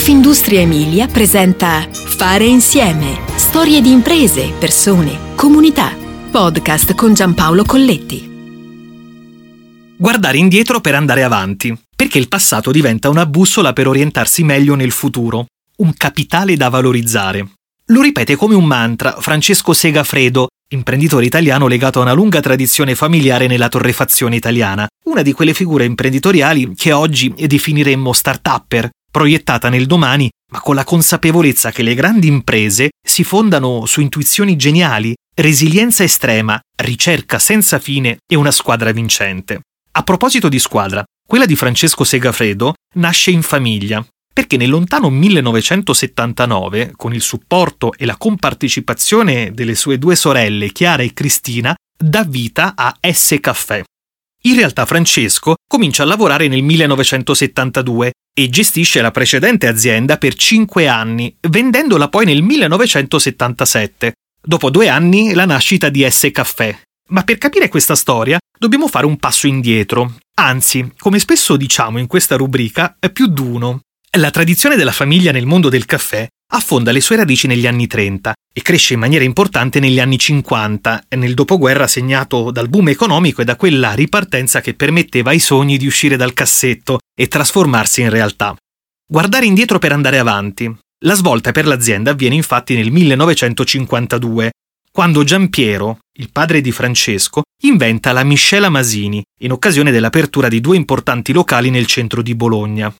Confindustria Emilia presenta Fare insieme. Storie di imprese, persone, comunità. Podcast con Giampaolo Colletti. Guardare indietro per andare avanti, perché il passato diventa una bussola per orientarsi meglio nel futuro, un capitale da valorizzare. Lo ripete come un mantra Francesco Segafredo, imprenditore italiano legato a una lunga tradizione familiare nella torrefazione italiana, una di quelle figure imprenditoriali che oggi definiremmo start-upper, proiettata nel domani, ma con la consapevolezza che le grandi imprese si fondano su intuizioni geniali, resilienza estrema, ricerca senza fine e una squadra vincente. A proposito di squadra, quella di Francesco Segafredo nasce in famiglia, perché nel lontano 1979, con il supporto e la compartecipazione delle sue due sorelle Chiara e Cristina, dà vita a S Caffè. In realtà Francesco comincia a lavorare nel 1972 e gestisce la precedente azienda per cinque anni, vendendola poi nel 1977. Dopo due anni la nascita di S Caffè. Ma per capire questa storia dobbiamo fare un passo indietro. Anzi, come spesso diciamo in questa rubrica, più d'uno. La tradizione della famiglia nel mondo del caffè affonda le sue radici negli anni 30 e cresce in maniera importante negli anni 50, nel dopoguerra segnato dal boom economico e da quella ripartenza che permetteva ai sogni di uscire dal cassetto e trasformarsi in realtà. Guardare indietro per andare avanti. La svolta per l'azienda avviene infatti nel 1952, quando Giampiero, il padre di Francesco, inventa la miscela Masini, in occasione dell'apertura di due importanti locali nel centro di Bologna.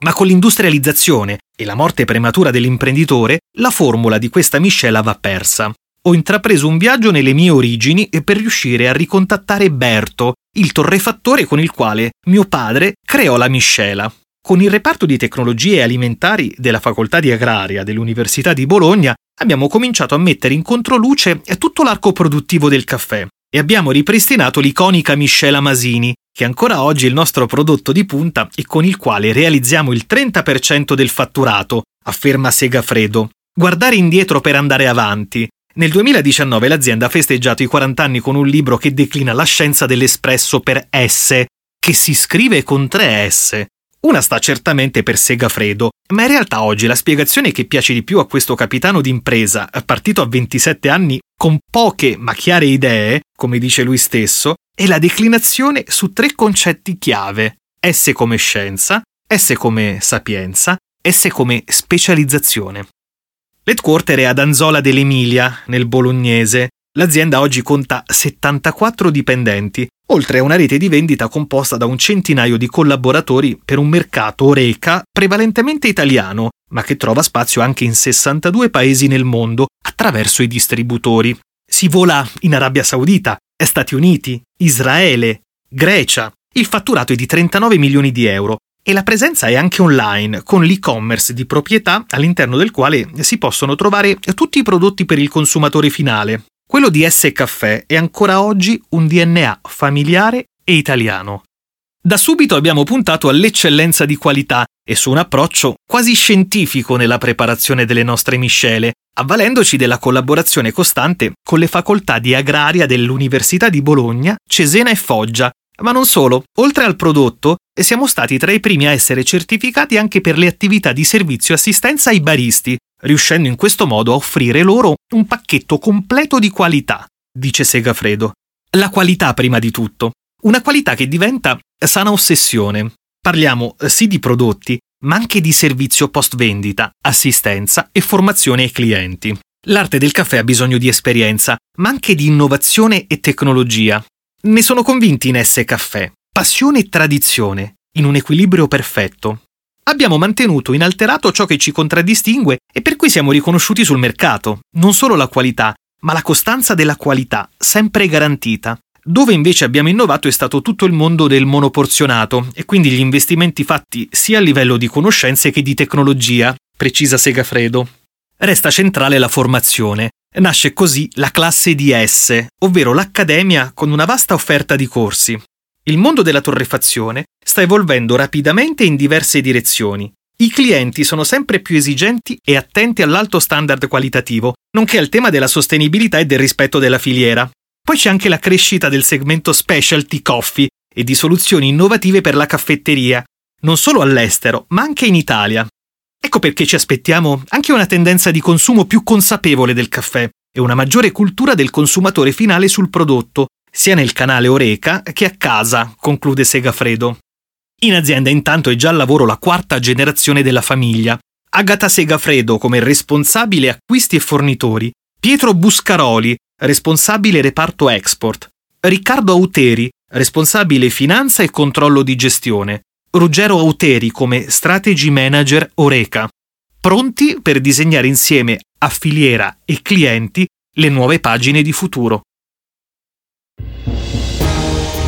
Ma con l'industrializzazione e la morte prematura dell'imprenditore, la formula di questa miscela va persa. Ho intrapreso un viaggio nelle mie origini per riuscire a ricontattare Berto, il torrefattore con il quale mio padre creò la miscela. Con il reparto di tecnologie alimentari della Facoltà di Agraria dell'Università di Bologna abbiamo cominciato a mettere in controluce tutto l'arco produttivo del caffè e abbiamo ripristinato l'iconica miscela Masini, che ancora oggi è il nostro prodotto di punta e con il quale realizziamo il 30% del fatturato, afferma Segafredo. Guardare indietro per andare avanti. Nel 2019 l'azienda ha festeggiato i 40 anni con un libro che declina la scienza dell'espresso per S, che si scrive con tre S. Una sta certamente per Segafredo, ma in realtà oggi la spiegazione che piace di più a questo capitano d'impresa, partito a 27 anni con poche ma chiare idee, come dice lui stesso, è la declinazione su tre concetti chiave. S come scienza, S come sapienza, S come specializzazione. L'headquarter è ad Anzola dell'Emilia, nel bolognese. L'azienda oggi conta 74 dipendenti, oltre a una rete di vendita composta da un centinaio di collaboratori per un mercato oreca prevalentemente italiano, ma che trova spazio anche in 62 paesi nel mondo attraverso i distributori. Si vola in Arabia Saudita, Stati Uniti, Israele, Grecia. Il fatturato è di 39 milioni di euro e la presenza è anche online, con l'e-commerce di proprietà all'interno del quale si possono trovare tutti i prodotti per il consumatore finale. Quello di S Caffè è ancora oggi un DNA familiare e italiano. Da subito abbiamo puntato all'eccellenza di qualità e su un approccio quasi scientifico nella preparazione delle nostre miscele, avvalendoci della collaborazione costante con le facoltà di agraria dell'Università di Bologna, Cesena e Foggia, ma non solo, oltre al prodotto, siamo stati tra i primi a essere certificati anche per le attività di servizio e assistenza ai baristi, riuscendo in questo modo a offrire loro un pacchetto completo di qualità, dice Segafredo. La qualità prima di tutto. Una qualità che diventa sana ossessione. Parliamo eh, sì di prodotti, ma anche di servizio post vendita, assistenza e formazione ai clienti. L'arte del caffè ha bisogno di esperienza, ma anche di innovazione e tecnologia. Ne sono convinti in S Caffè. Passione e tradizione, in un equilibrio perfetto. Abbiamo mantenuto inalterato ciò che ci contraddistingue e per cui siamo riconosciuti sul mercato. Non solo la qualità, ma la costanza della qualità, sempre garantita. Dove invece abbiamo innovato è stato tutto il mondo del monoporzionato e quindi gli investimenti fatti sia a livello di conoscenze che di tecnologia, precisa Segafredo. Resta centrale la formazione, Nasce così la classe di S, ovvero l'accademia con una vasta offerta di corsi. Il mondo della torrefazione sta evolvendo rapidamente in diverse direzioni. I clienti sono sempre più esigenti e attenti all'alto standard qualitativo, nonché al tema della sostenibilità e del rispetto della filiera. Poi c'è anche la crescita del segmento specialty coffee e di soluzioni innovative per la caffetteria, non solo all'estero, ma anche in Italia. Ecco perché ci aspettiamo anche una tendenza di consumo più consapevole del caffè e una maggiore cultura del consumatore finale sul prodotto, sia nel canale Oreca che a casa, conclude Segafredo. In azienda intanto è già al lavoro la quarta generazione della famiglia. Agata Segafredo come responsabile acquisti e fornitori, Pietro Buscaroli, responsabile reparto export, Riccardo Auteri, responsabile finanza e controllo di gestione, Ruggero Auteri come strategy manager Oreca, pronti per disegnare insieme a filiera e clienti le nuove pagine di futuro.